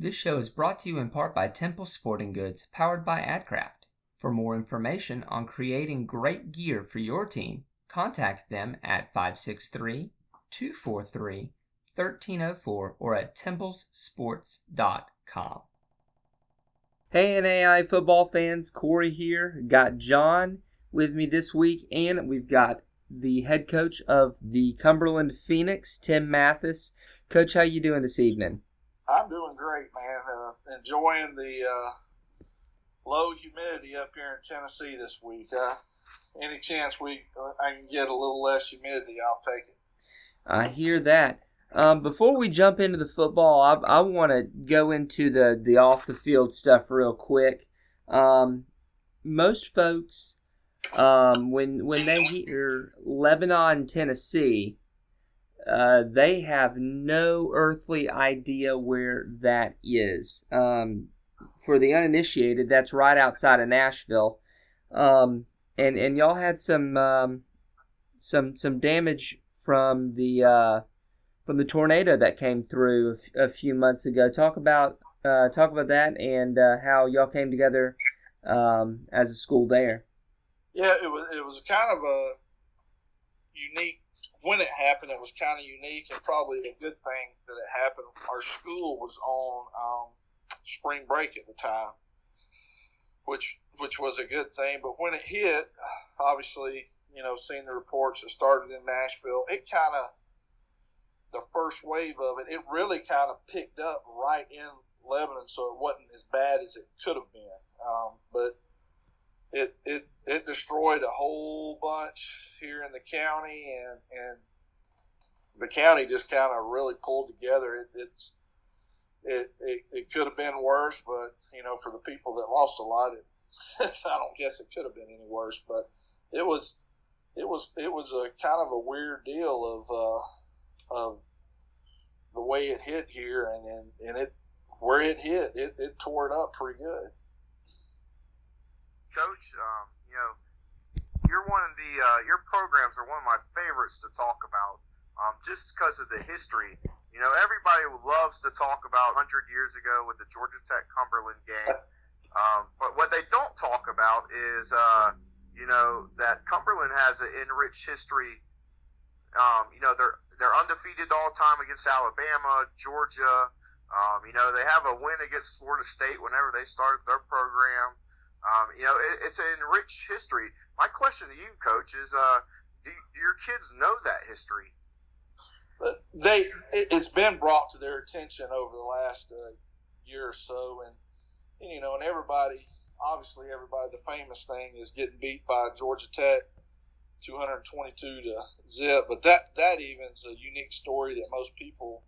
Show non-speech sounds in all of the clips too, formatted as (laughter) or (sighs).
This show is brought to you in part by Temple Sporting Goods, powered by AdCraft. For more information on creating great gear for your team, contact them at 563 243 1304 or at templesports.com. Hey, NAI football fans, Corey here. Got John with me this week, and we've got the head coach of the Cumberland Phoenix, Tim Mathis. Coach, how you doing this evening? I'm doing great, man. Uh, enjoying the uh, low humidity up here in Tennessee this week. Uh, any chance we I can get a little less humidity, I'll take it. I hear that. Um, before we jump into the football, I, I want to go into the, the off the field stuff real quick. Um, most folks, um, when when they hear Lebanon, Tennessee, uh, they have no earthly idea where that is. Um, for the uninitiated, that's right outside of Nashville, um, and and y'all had some um, some some damage from the uh, from the tornado that came through a, few months ago. Talk about uh, talk about that and uh, how y'all came together um, as a school there. Yeah, it was it was kind of a unique when it happened, it was kind of unique and probably a good thing that it happened. Our school was on um, spring break at the time, which which was a good thing. But when it hit, obviously, you know, seeing the reports that started in Nashville, it kind of the first wave of it, it really kind of picked up right in Lebanon, so it wasn't as bad as it could have been. Um, but it it it destroyed a whole bunch here in the county, and and the county just kind of really pulled together. It, it's it, it, it could have been worse, but you know, for the people that lost a lot, it, (laughs) I don't guess it could have been any worse. But it was it was it was a kind of a weird deal of uh, of the way it hit here, and and, and it where it hit, it, it tore it up pretty good. Coach, um, you know, you're one of the uh, your programs are one of my favorites to talk about, um, just because of the history. You know, everybody loves to talk about 100 years ago with the Georgia Tech Cumberland game, um, but what they don't talk about is, uh, you know, that Cumberland has an enriched history. Um, you know, they're they're undefeated all time against Alabama, Georgia. Um, you know, they have a win against Florida State whenever they started their program. Um, you know, it, it's an enriched history. My question to you, Coach, is: uh, do, do your kids know that history? They, it's been brought to their attention over the last uh, year or so, and, and you know, and everybody, obviously, everybody, the famous thing is getting beat by Georgia Tech, 222 to zip. But that that even's a unique story that most people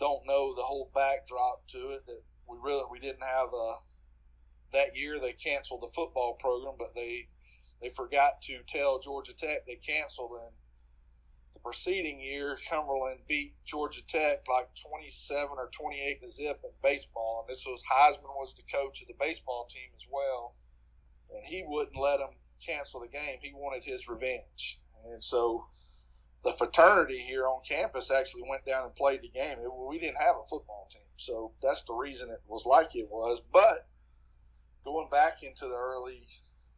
don't know the whole backdrop to it. That we really we didn't have a that year they canceled the football program, but they they forgot to tell Georgia Tech they canceled. And the preceding year, Cumberland beat Georgia Tech like 27 or 28 to zip in baseball. And this was Heisman was the coach of the baseball team as well, and he wouldn't let them cancel the game. He wanted his revenge, and so the fraternity here on campus actually went down and played the game. It, we didn't have a football team, so that's the reason it was like it was. But going back into the early,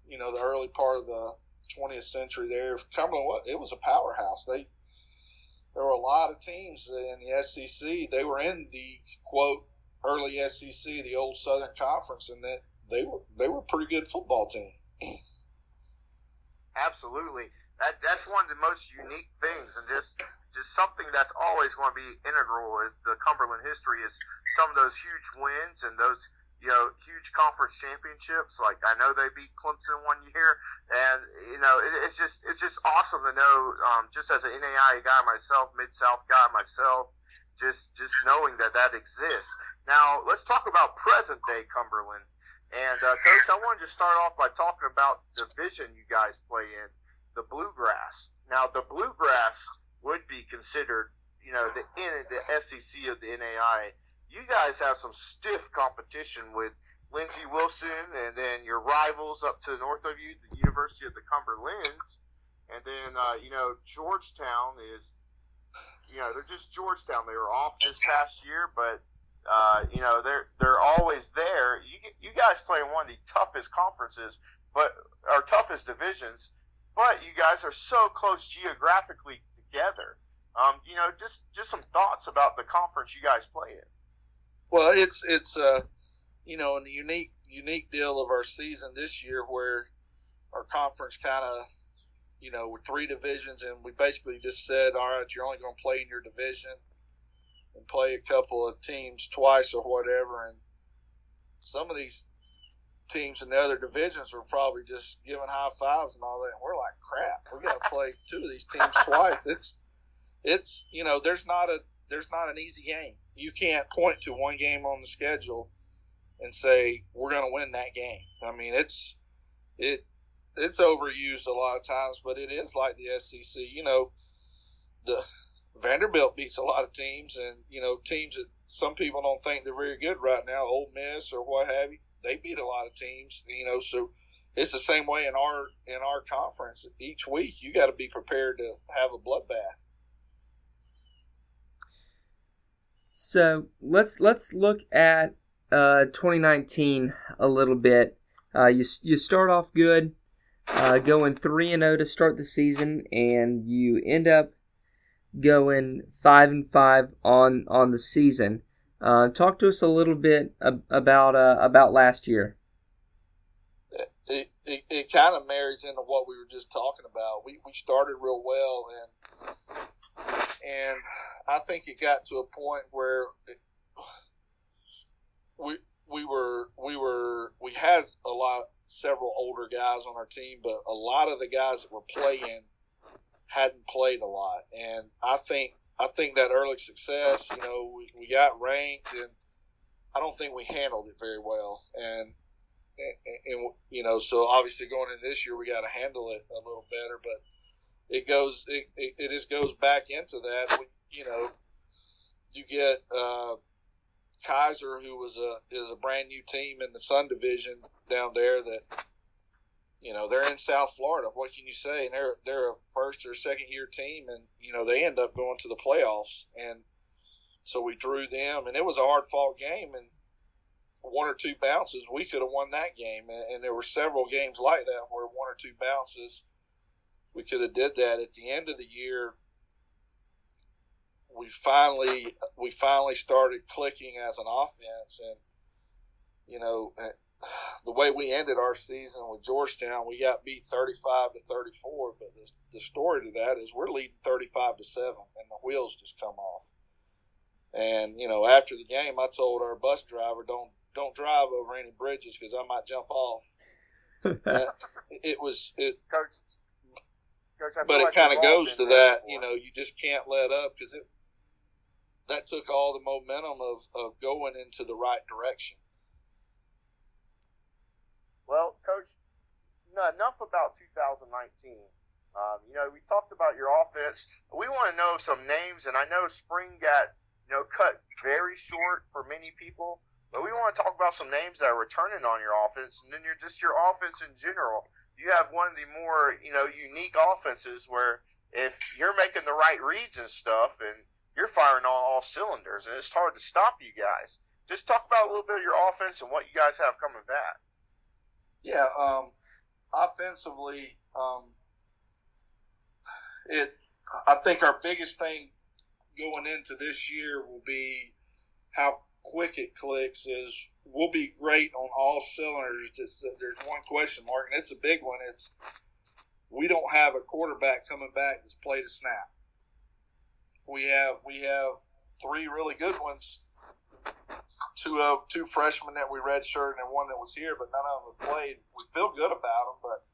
you know, the early part of the 20th century there, Cumberland, it was a powerhouse. They there were a lot of teams in the SEC. They were in the quote early SEC, the old Southern Conference, and that they were they were a pretty good football team. Absolutely, that that's one of the most unique things, and just just something that's always going to be integral in the Cumberland history is some of those huge wins and those you know, huge conference championships. Like I know they beat Clemson one year, and you know, it, it's just it's just awesome to know. Um, just as an NAI guy myself, Mid South guy myself, just just knowing that that exists. Now let's talk about present day Cumberland. And uh, coach, I wanted to just start off by talking about the division you guys play in, the Bluegrass. Now the Bluegrass would be considered, you know, the the SEC of the NAI you guys have some stiff competition with Lindsey Wilson and then your rivals up to the north of you, the University of the Cumberlands. And then, uh, you know, Georgetown is, you know, they're just Georgetown. They were off this past year, but, uh, always there. You you guys play in one of the toughest conferences, but our toughest divisions. But you guys are so close geographically together. Um, you know, just just some thoughts about the conference you guys play in. Well, it's it's uh, you know, a unique unique deal of our season this year where our conference kind of you know, with three divisions, and we basically just said, all right, you're only going to play in your division and play a couple of teams twice or whatever. And some of these teams in the other divisions were probably just giving high fives and all that. And we're like, crap, we got to play two of these teams twice. It's, it's, you know, there's not a, there's not an easy game. You can't point to one game on the schedule and say we're going to win that game. I mean, it's it it's overused a lot of times, but it is like the SEC. You know, the Vanderbilt beats a lot of teams, and you know teams that some people don't think they're very good right now, Ole Miss or what have you. They beat a lot of teams. You know, so it's the same way in our in our conference. Each week, you got to be prepared to have a bloodbath. So let's let's look at uh, 2019 a little bit. Uh, you you start off good uh, going 3 and 0 to start the season, and you end up going 5 and 5 on, on the season. Uh, talk to us a little bit ab- about uh, about last year. It, it, it kind of marries into what we were just talking about. We, we started real well, and and I think it got to a point where it, we we were we were we had a lot several older guys on our team, but a lot of the guys that were playing hadn't played a lot, and I think I think that early success, you know, we, we got ranked, and I don't think we handled it very well, and, and, and you know, so obviously going in this year, we got to handle it a little better, but it goes it, it, it just goes back into that. We, you know, you get. Uh, Keiser, who was a is a brand new team in the Sun Division down there. That you know they're in South Florida. What can you say? And they're they're a first or second year team, and you know they end up going to the playoffs. And so we drew them, and it was a hard fought game. And one or two bounces, we could have won that game. And, and there were several games like that where one or two bounces, we could have did that. At the end of the year, we finally we finally started clicking as an offense, and you know eh, the way we ended our season with Georgetown, we got beat thirty-five to thirty-four. But the, the story to that is we're leading thirty-five to seven, and the wheels just come off. And you know, after the game, I told our bus driver, "Don't don't drive over any bridges because I might jump off." (laughs) it was it. Coach, Coach, but it kind of goes to that, you know, you just can't let up because it that took all the momentum of, of going into the right direction. Well, Coach, no, enough about 2019. Um, you know, we talked about your offense. We want to know some names, and I know spring got you know cut very short for many people, but we want to talk about some names that are returning on your offense, and then you're just your offense in general. You have one of the more you know unique offenses where if you're making the right reads and stuff, and you're firing on all cylinders, and it's hard to stop you guys. Just talk about a little bit of your offense and what you guys have coming back. Yeah, um, offensively, um, it. I think our biggest thing going into this year will be how quick it clicks. Is we'll be great on all cylinders. Just, uh, there's one question mark, and it's a big one. It's we don't have a quarterback coming back that's played a snap we have we have three really good ones. Two of two freshmen that we redshirted and one that was here, but none of them have played. We feel good about them, but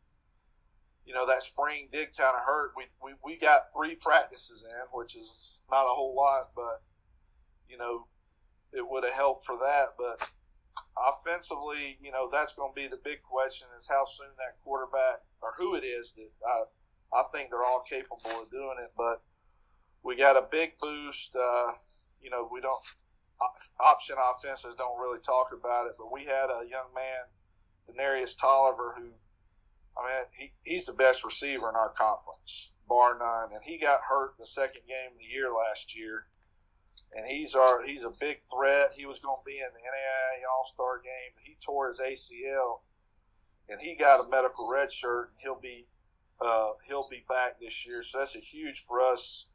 you know that spring did kind of hurt. We, we we got three practices in, which is not a whole lot, but you know it would have helped for that. But offensively, you know that's going to be the big question: is how soon that quarterback or who it is that I I think they're all capable of doing it, but we got a big boost. Uh, you know, we don't option offenses don't really talk about it, but we had a young man, Denarius Tolliver, who I mean, he, he's the best receiver in our conference, bar none. And he got hurt the second game of the year last year. And he's our he's a big threat. He was going to be in the NAIA All Star game. He tore his ACL, and he got a medical red shirt. He'll be uh, he'll be back this year, so that's a huge for us.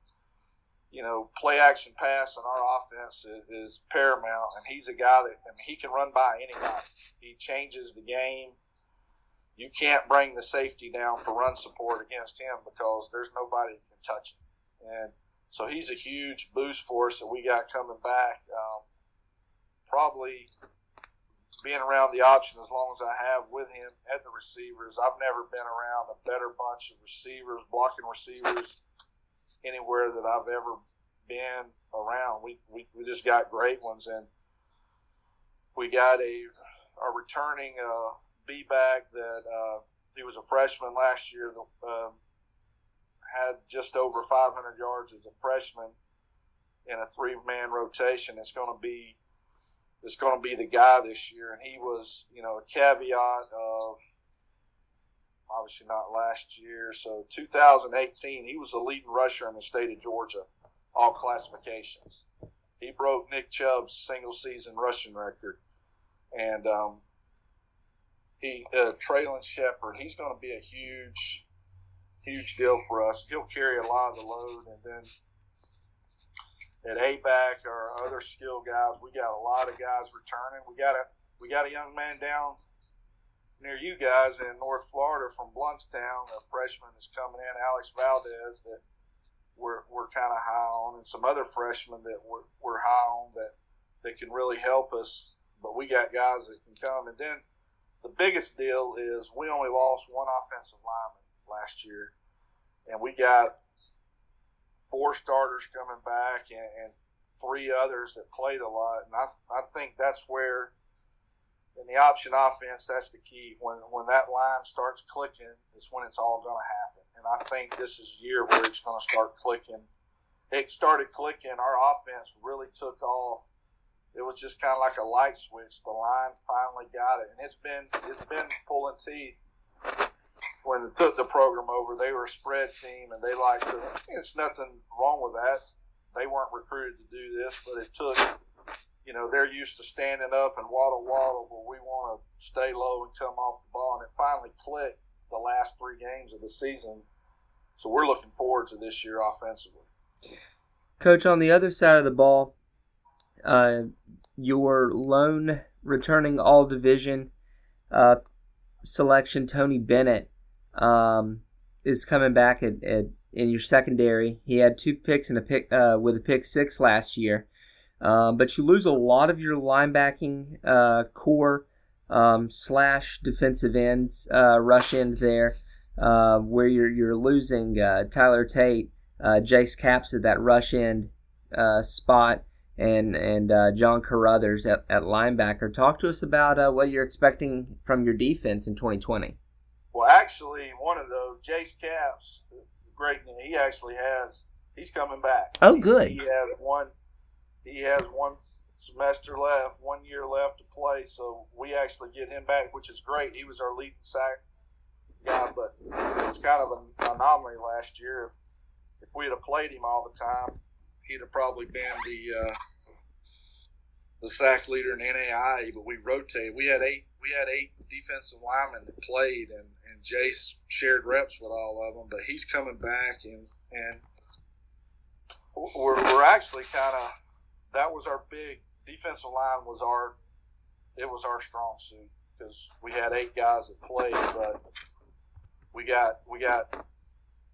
You know, play action pass on our offense is, is paramount, and he's a guy that I mean, he can run by anybody. He changes the game. You can't bring the safety down for run support against him because there's nobody can touch him, and so he's a huge boost for us that we got coming back. Um, probably being around the option as long as I have with him at the receivers. I've never been around a better bunch of receivers, blocking receivers, anywhere that I've ever been around. We, we, we just got great ones, and we got a a returning uh, B back that uh, he was a freshman last year. The, had just over 500 yards as a freshman in a three man rotation. It's going to be it's going to be the guy this year, and he was you know a caveat of obviously not last year. So 2018, he was the leading rusher in the state of Georgia, all classifications. He broke Nick Chubb's single season rushing record, and um, he uh, Traylon Shepard. He's going to be a huge huge deal for us. He'll carry a lot of the load, and then at A back, our other skill guys, we got a lot of guys returning. We got a we got a young man down near you guys in North Florida from Blountstown. A freshman is coming in, Alex Valdez, that we're we're kind of high on, and some other freshmen that we're, we're high on that that can really help us. But we got guys that can come, and then the biggest deal is we only lost one offensive lineman last year, and we got four starters coming back and, and three others that played a lot. And I, I think that's where in the option offense, that's the key. When when that line starts clicking, is when it's all going to happen. And I think this is year where it's going to start clicking. It started clicking. Our offense really took off. It was just kind of like a light switch. The line finally got it, and it's been it's been pulling teeth when they took the program over, they were a spread team, and they like to. It's nothing wrong with that. They weren't recruited to do this, but it took. You know, they're used to standing up and waddle waddle, but we want to stay low and come off the ball, and it finally clicked the last three games of the season. So we're looking forward to this year offensively. Coach, on the other side of the ball, uh, your lone returning all division uh, selection, Tony Bennett, um, is coming back at, at, in your secondary. He had two picks and a pick uh, with a pick six last year, um, but you lose a lot of your linebacking uh, core um, slash defensive ends uh, rush end there, uh, where you're you're losing uh, Tyler Tate, uh, Jace Caps at that rush end spot and and John Carruthers at, at linebacker. Talk to us about what you're expecting from your defense in 2020. Well, actually, one of those Jace Caps, great. He actually has. He's coming back. Oh, good. He, he has one. He has one semester left, one year left to play. So we actually get him back, which is great. He was our leading sack guy, but it was kind of an anomaly last year. If if we had played him all the time, he'd have probably been the uh, the sack leader in NAI, but we rotated. We had eight. We had eight defensive linemen that played, and, and Jace shared reps with all of them. But he's coming back, and and we're, we're actually kind of that was our big defensive line was our it was our strong suit because we had eight guys that played, but we got we got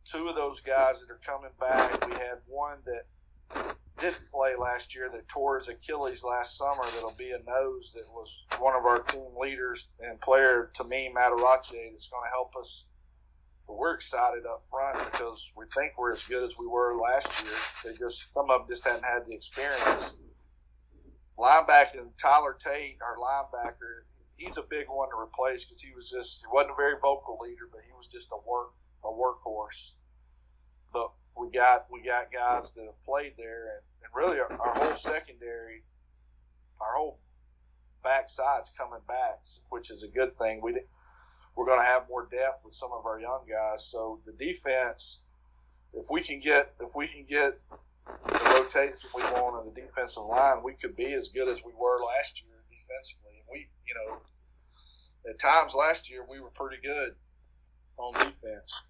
two of those guys that are coming back. We had one that didn't play last year that tore his Achilles last summer that'll be a nose that was one of our team leaders and player to me Matarache that's going to help us. But we're excited up front because we think we're as good as we were last year. They just some of them just hadn't had the experience. Linebacker Tyler Tate, our linebacker, he's a big one to replace because he was just he wasn't a very vocal leader, but he was just a work a workhorse. But we got we got guys that have played there, and, and really our, our whole secondary, our whole backside's coming back, which is a good thing. We we're going to have more depth with some of our young guys. So the defense, if we can get if we can get the rotation we want on the defensive line, we could be as good as we were last year defensively. And we, you know, at times last year we were pretty good on defense.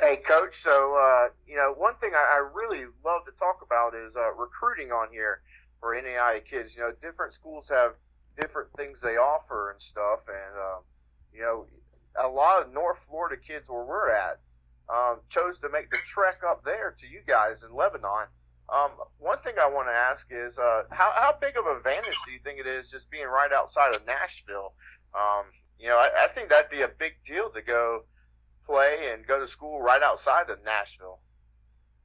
Hey, coach. So, uh, you know, one thing I, I, really love to talk about is uh, recruiting on here for NAIA kids. You know, different schools have different things they offer and stuff, and uh, you know, a lot of North Florida kids where we're at um, chose to make the trek up there to you guys in Lebanon. Um, one thing I want to ask is uh, how, how big of an advantage do you think it is just being right outside of Nashville? Um, you know, I, I think that'd be a big deal to go play and go to school right outside of Nashville.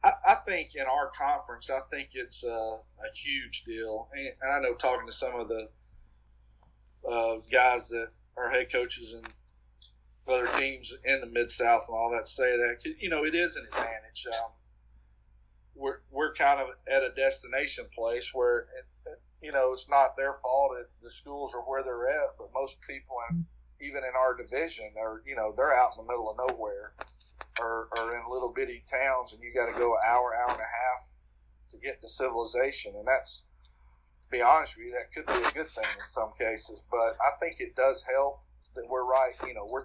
I, I think in our conference, I think it's a, a huge deal. And, I know talking to some of the uh, guys that are head coaches and other teams in the Mid South and all that say that, you know, it is an advantage. Um, we're, we're kind of at a destination place where, you know, it's not their fault that the schools are where they're at, but most people in even in our division, are you know they're out in the middle of nowhere, or, or in little bitty towns, and you got to go an hour, hour and a half to get to civilization, and that's to be honest with you, that could be a good thing in some cases. But I think it does help that we're right. You know, we're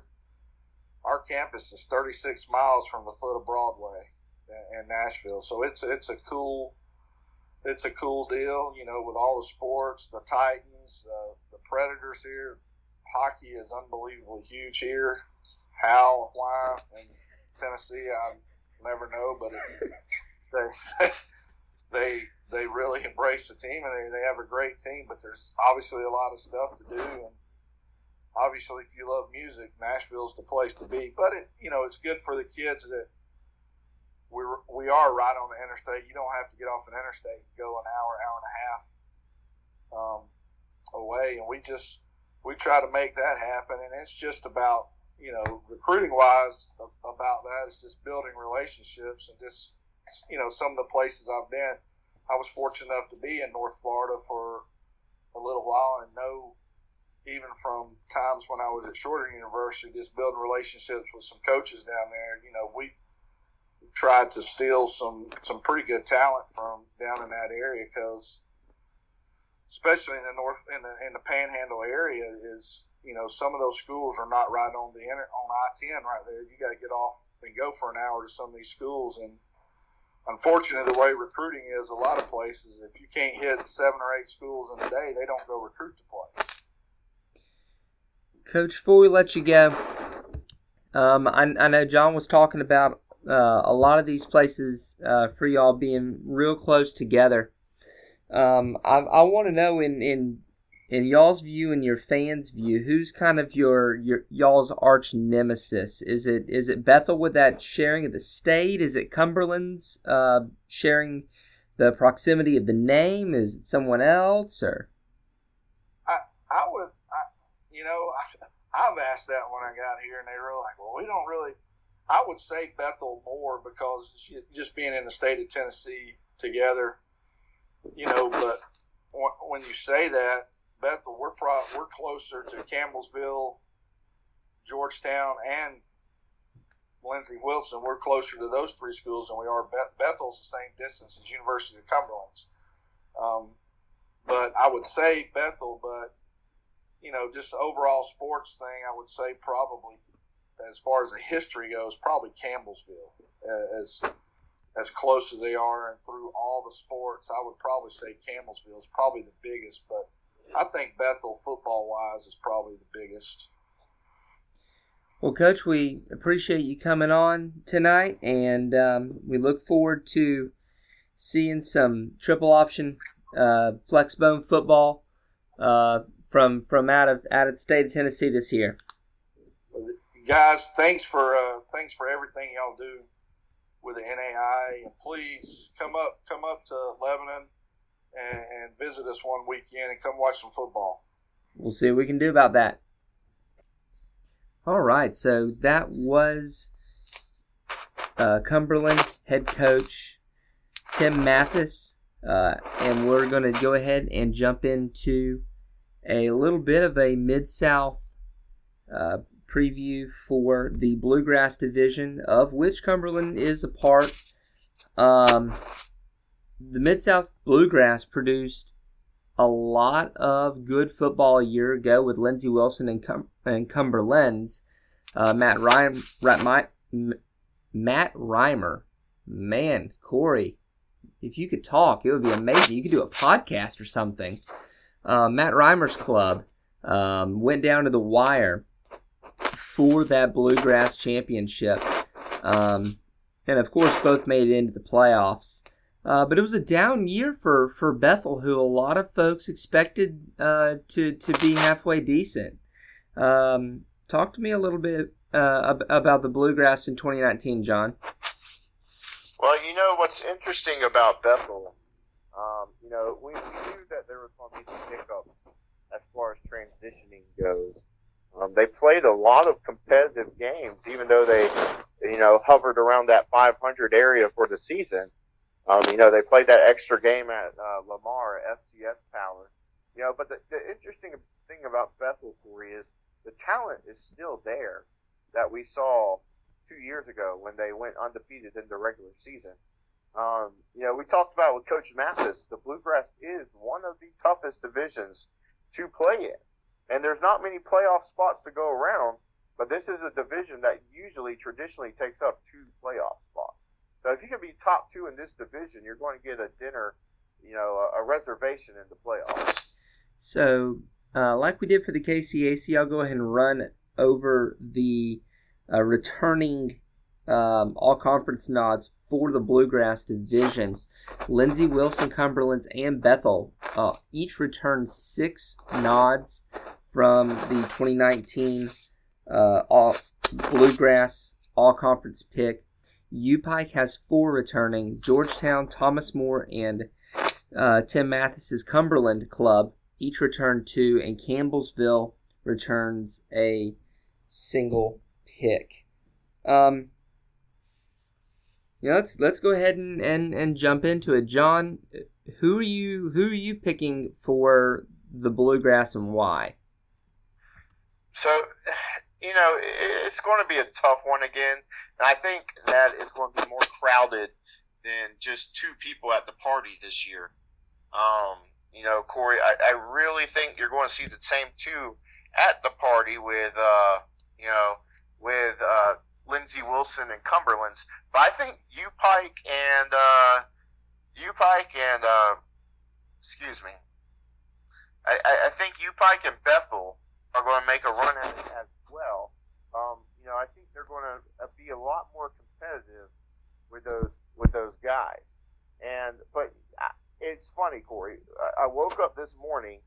our campus is 36 miles from the foot of Broadway in Nashville, so it's it's a cool it's a cool deal. You know, with all the sports, the Titans, uh, the Predators here, hockey is unbelievably huge here. How, why, in Tennessee, I never know, but it, they (laughs) they they really embrace the team and they, they have a great team. But there's obviously a lot of stuff to do, and obviously, if you love music, Nashville's the place to be. But it you know it's good for the kids that we're we are right on the interstate. You don't have to get off an interstate go an hour, hour and a half um, away, and we just we try to make that happen. And it's just about, you know, recruiting wise about that is just building relationships and just, you know, some of the places I've been, I was fortunate enough to be in North Florida for a little while and know even from times when I was at Shorter University, just building relationships with some coaches down there. You know, we tried to steal some some pretty good talent from down in that area because especially in the north in the in the Panhandle area, is you know some of those schools are not right on the inter, on I ten right there. You got to get off and go for an hour to some of these schools, and unfortunately, the way recruiting is, a lot of places, if you can't hit seven or eight schools in a day, they don't go recruit the place. Coach, before we let you go, um, I, I know John was talking about uh, a lot of these places uh, for y'all being real close together. Um, I, I want to know in, in in y'all's view and your fans' view, who's kind of your your y'all's arch nemesis? Is it is it Bethel with that sharing of the state? Is it Cumberland's uh, sharing the proximity of the name? Is it someone else or? I I would I, you know I, (laughs) I've asked that when I got here, and they were like, "Well, we don't really." I would say Bethel more because just being in the state of Tennessee together, you know, but when you say that, Bethel, we're pro- we're closer to Campbellsville, Georgetown, and Lindsey Wilson. We're closer to those three schools than we are. Beth- Bethel's the same distance as University of Cumberland's. Um, but I would say Bethel, but you know, just overall sports thing, I would say probably as far as the history goes, probably Campbellsville as as close as they are and through all the sports, I would probably say Campbellsville is probably the biggest, but I think Bethel football wise is probably the biggest. Well, Coach, we appreciate you coming on tonight, and um, we look forward to seeing some triple option uh, flexbone football uh, from from out of out of the state of Tennessee this year. Guys, thanks for uh, thanks for everything y'all do with the NAI, and please come up come up to Lebanon and, and visit us one weekend and come watch some football. We'll see what we can do about that. All right, so that was uh, Cumberland head coach Tim Mathis, uh, and we're going to go ahead and jump into a little bit of a Mid South uh, preview for the Bluegrass Division, of which Cumberland is a part. Um, the Mid South Bluegrass produced a lot of good football a year ago with Lindsey Wilson and, Cum- and Cumberlands. Uh, Matt Rhyme, Matt Reimer, man, Corey, if you could talk, it would be amazing. You could do a podcast or something. Uh, Matt Reimer's club um, went down to the wire for that Bluegrass Championship. Um, and of course, both made it into the playoffs. Uh, but it was a down year for, for Bethel, who a lot of folks expected uh, to, to be halfway decent. Um, talk to me a little bit uh, about the Bluegrass in 2019, John. Well, you know what's interesting about Bethel, um, you know, we, we knew that there was going to be some hiccups as far as transitioning goes. Um, they played a lot of competitive games, even though they, you know, hovered around that 500 area for the season. Um, you know, they played that extra game at uh, Lamar FCS Power. You know, but the, the interesting thing about Bethel, Corey, is the talent is still there that we saw two years ago when they went undefeated in the regular season. Um, you know, we talked about with Coach Mathis, the Bluegrass is one of the toughest divisions to play in. And there's not many playoff spots to go around, but this is a division that usually traditionally takes up two playoff spots. So if you can be top two in this division, you're going to get a dinner, you know, a, reservation in the playoffs. So, uh, like we did for the KCAC, I'll go ahead and run over the uh, returning um, all conference nods for the Bluegrass division. Lindsey Wilson, Cumberlands, and Bethel uh, each returned six nods from the 2019 uh, all Bluegrass All Conference pick. UPike has four returning. Georgetown, Thomas More, and uh, Tim Mathis's Cumberland club each return two, and Campbellsville returns a single pick. Um, yeah, let's let's go ahead and, and, and jump into it. John, who are you who are you picking for the bluegrass and why? So, (sighs) you know, it's going to be a tough one again. And I think that it's going to be more crowded than just two people at the party this year. Um, you know, Corey, I, I really think you're going to see the same two at the party with, uh, you know, with uh, Lindsey Wilson and Cumberlands. But I think U Pike and uh, U Pike and uh, excuse me, I, I think U Pike and Bethel are going to make a run at it as well. Um, you know, I think they're going to uh, be a lot more competitive with those with those guys. And but uh, it's funny, Corey. I woke up this morning,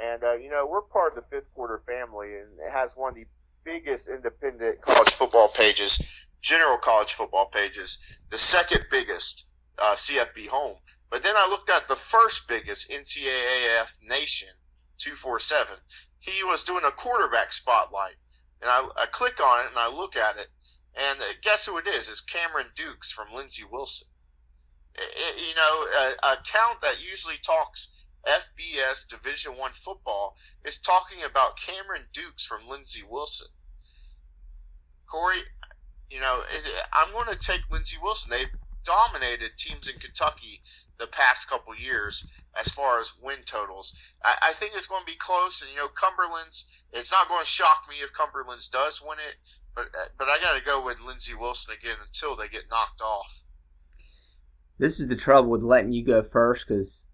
and uh, you know we're part of the fifth quarter family, and it has one of the biggest independent college football pages, general college football pages, the second biggest uh, CFB home. But then I looked at the first biggest NCAAF nation, 247. He was doing a quarterback spotlight. And I, I click on it and I look at it. And uh, guess who it is? It's Cameron Dukes from Lindsey Wilson. It, you know, a, account that usually talks FBS Division One football is talking about Cameron Dukes from Lindsey Wilson. Corey, you know, I'm going to take Lindsey Wilson. They've dominated teams in Kentucky the past couple years as far as win totals. I, I, think it's going to be close, and you know, Cumberland's. It's not going to shock me if Cumberland's does win it, but but I got to go with Lindsey Wilson again until they get knocked off. This is the trouble with letting you go first, because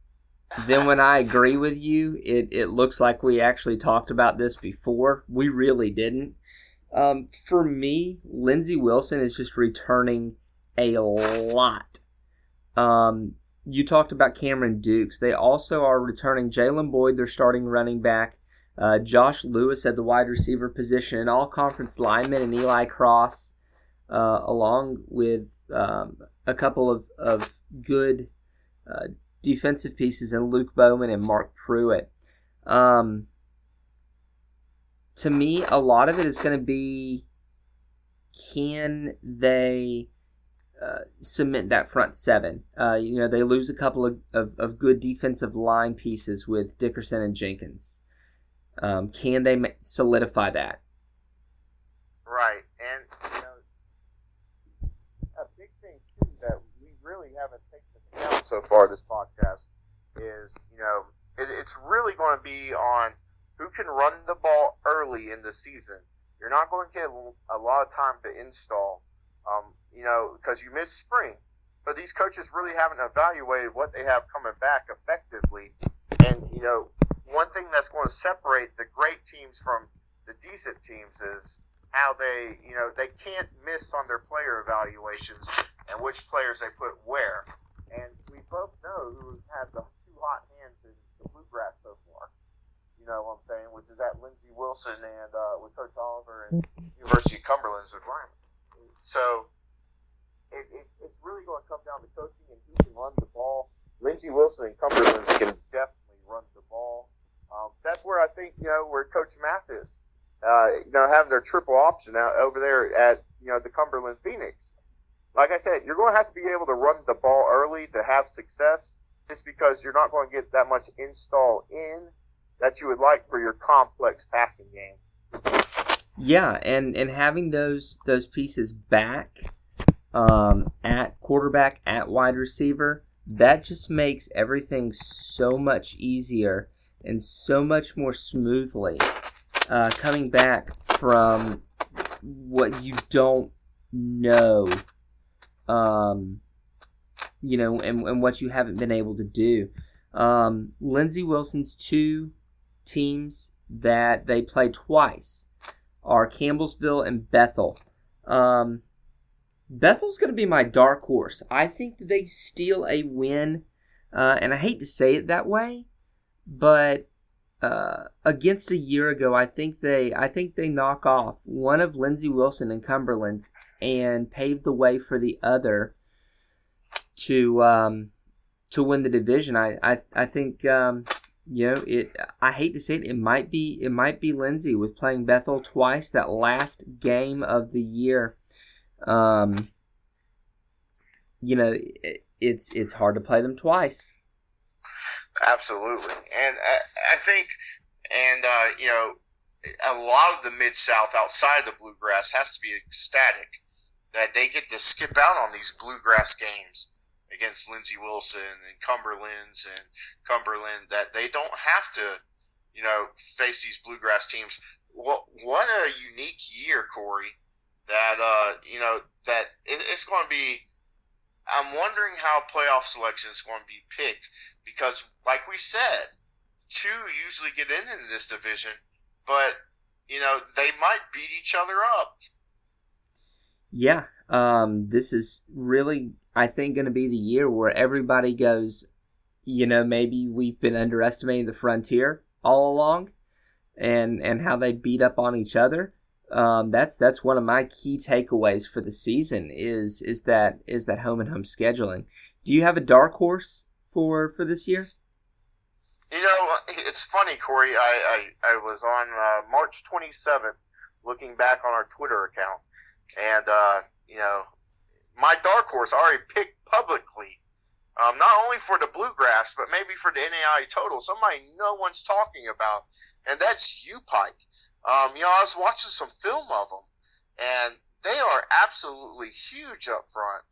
then when I agree with you, it, it looks like we actually talked about this before. We really didn't. Um, for me, Lindsey Wilson is just returning a lot. Um, you talked about Cameron Dukes. They also are returning Jalen Boyd, their starting running back, uh, Josh Lewis at the wide receiver position, and all conference linemen, and Eli Cross, uh, along with um, a couple of, of good uh, defensive pieces in Luke Bowman and Mark Pruitt. Um, to me, a lot of it is going to be can they uh, cement that front seven? Uh, you know, they lose a couple of, of, of, good defensive line pieces with Dickerson and Jenkins. Um, can they solidify that? Right. And, you know, a big thing, too, that we really haven't taken account so far this podcast is, you know, it, it's really going to be on who can run the ball early in the season. You're not going to get a lot of time to install, um, you know, because you miss spring. But these coaches really haven't evaluated what they have coming back effectively. And, you know, one thing that's going to separate the great teams from the decent teams is how they, you know, they can't miss on their player evaluations and which players they put where. And we both know who had the two hot hands in the bluegrass so far. You know what I'm saying? Which is that Lindsey Wilson and uh, with Coach Oliver and University of Cumberland's requirement. So it, it, it's really going to come down to coaching and who can run the ball. Lindsey Wilson and Cumberland can definitely run the ball. Um, that's where I think you know where Coach Mathis uh, you know, having their triple option out over there at, you know, the Cumberland Phoenix. Like I said, you're going to have to be able to run the ball early to have success just because you're not going to get that much install in that you would like for your complex passing game. Yeah, and, and having those those pieces back um, at quarterback, at wide receiver, that just makes everything so much easier and so much more smoothly uh, coming back from what you don't know, um, you know, and, and what you haven't been able to do. Um, Lindsey Wilson's two teams that they play twice are Campbellsville and Bethel. Um, Bethel's going to be my dark horse. I think they steal a win, uh, and I hate to say it that way, but uh, against a year ago, I think they I think they knock off one of Lindsey Wilson and Cumberland's and pave the way for the other to um, to win the division. I I, I think um, you know it. I hate to say it, it might be it might be Lindsey with playing Bethel twice that last game of the year. Um, you know it, it's it's hard to play them twice. Absolutely, and I, I think, and uh, you know, a lot of the mid South outside the bluegrass has to be ecstatic that they get to skip out on these bluegrass games against Lindsey Wilson and Cumberland's and Cumberland that they don't have to, you know, face these bluegrass teams. What what a unique year, Corey. That uh, you know that it, it's going to be. I'm wondering how playoff selection is going to be picked because, like we said, two usually get in in this division, but you know they might beat each other up. Yeah, um, this is really, I think, going to be the year where everybody goes. You know, maybe we've been underestimating the frontier all along, and and how they beat up on each other. Um, that's that's one of my key takeaways for the season is is that is that home and home scheduling. Do you have a dark horse for for this year? You know, it's funny, Corey. I I, I was on uh, March 27th, looking back on our Twitter account, and uh, you know, my dark horse already picked publicly. Um, not only for the bluegrass, but maybe for the NAI total. Somebody no one's talking about, and that's U Pike. Um, you know, I was watching some film of them, and they are absolutely huge up front.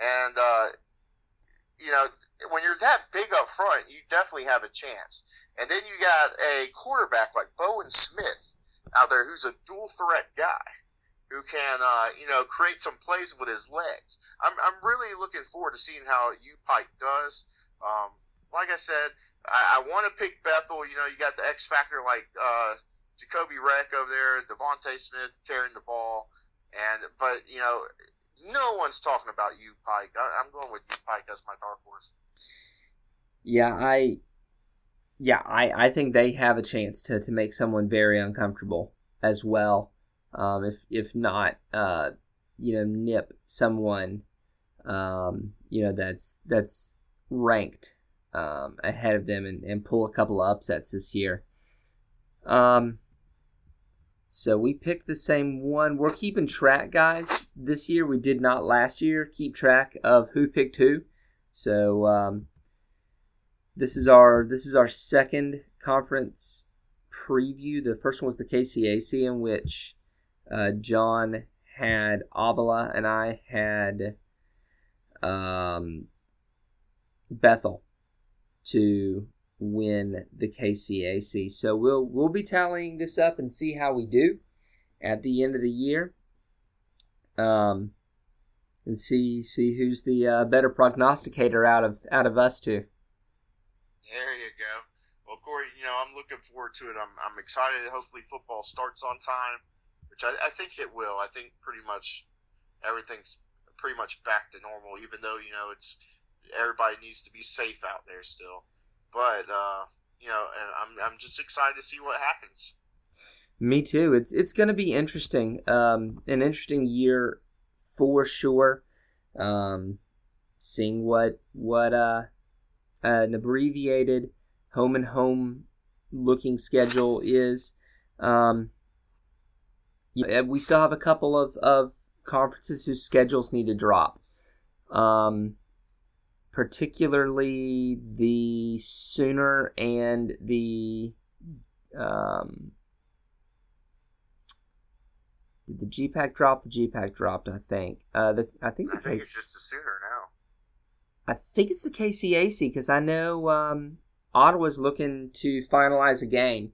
And uh, you know, when you're that big up front, you definitely have a chance. And then you got a quarterback like Bowen Smith out there who's a dual threat guy who can, uh, you know, create some plays with his legs. I'm, I'm really looking forward to seeing how U Pike does. Um, like I said, I, I want to pick Bethel. You know, you got the X factor like uh, Jacoby Reck over there, Devonte Smith carrying the ball, and but you know no one's talking about U Pike. I, am going with U Pike as my dark horse. Yeah, I, yeah, I, I think they have a chance to, to make someone very uncomfortable as well. Um, if if not, uh, you know, nip someone, um, you know, that's that's ranked um, ahead of them and, and pull a couple of upsets this year. Um, so we picked the same one. We're keeping track, guys. This year we did not last year keep track of who picked who. So um, this is our this is our second conference preview. The first one was the KCAC, in which uh, John had Avila and I had um, Bethel to win the KCAC. So we'll we'll be tallying this up and see how we do at the end of the year. Um, and see see who's the uh, better prognosticator out of out of us two. There you go. Well, Corey, you know I'm looking forward to it. I'm I'm excited. Hopefully, football starts on time, which I, I think it will. I think pretty much everything's pretty much back to normal, even though you know it's everybody needs to be safe out there still. But uh, you know, and I'm I'm just excited to see what happens. Me too. It's it's going to be interesting. Um, an interesting year for sure. Um, seeing what what uh, an abbreviated home and home looking schedule is. Um, yeah, we still have a couple of, of conferences whose schedules need to drop. Um, particularly the Sooner and the um, did the GPAC drop? The GPAC dropped, I think. Uh, the I think the I think K- it's just the Sooner now. I think it's the KCAC because I know um, Ottawa's looking to finalize a game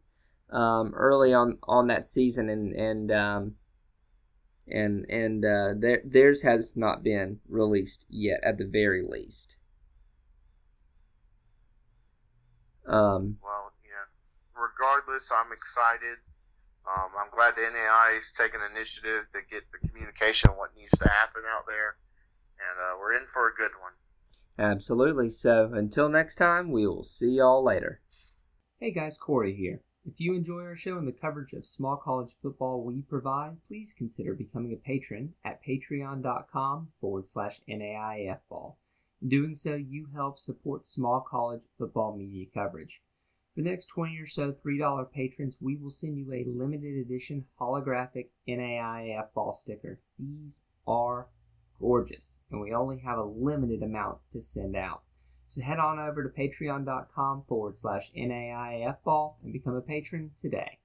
um, early on on that season, and and um, and and uh, their, theirs has not been released yet, at the very least. Um, well, yeah. Regardless, I'm excited. Um, I'm glad the NAIA is taking initiative to get the communication on what needs to happen out there, and uh, we're in for a good one. Absolutely. So until next time, we will see y'all later. Hey guys, Corey here. If you enjoy our show and the coverage of small college football we provide, please consider becoming a patron at patreon.com forward slash NAIF ball. In doing so, you help support small college football media coverage. For the next 20 or so $3 patrons, we will send you a limited edition holographic NAIF ball sticker. These are gorgeous, and we only have a limited amount to send out. So head on over to patreon.com forward slash NAIF ball and become a patron today.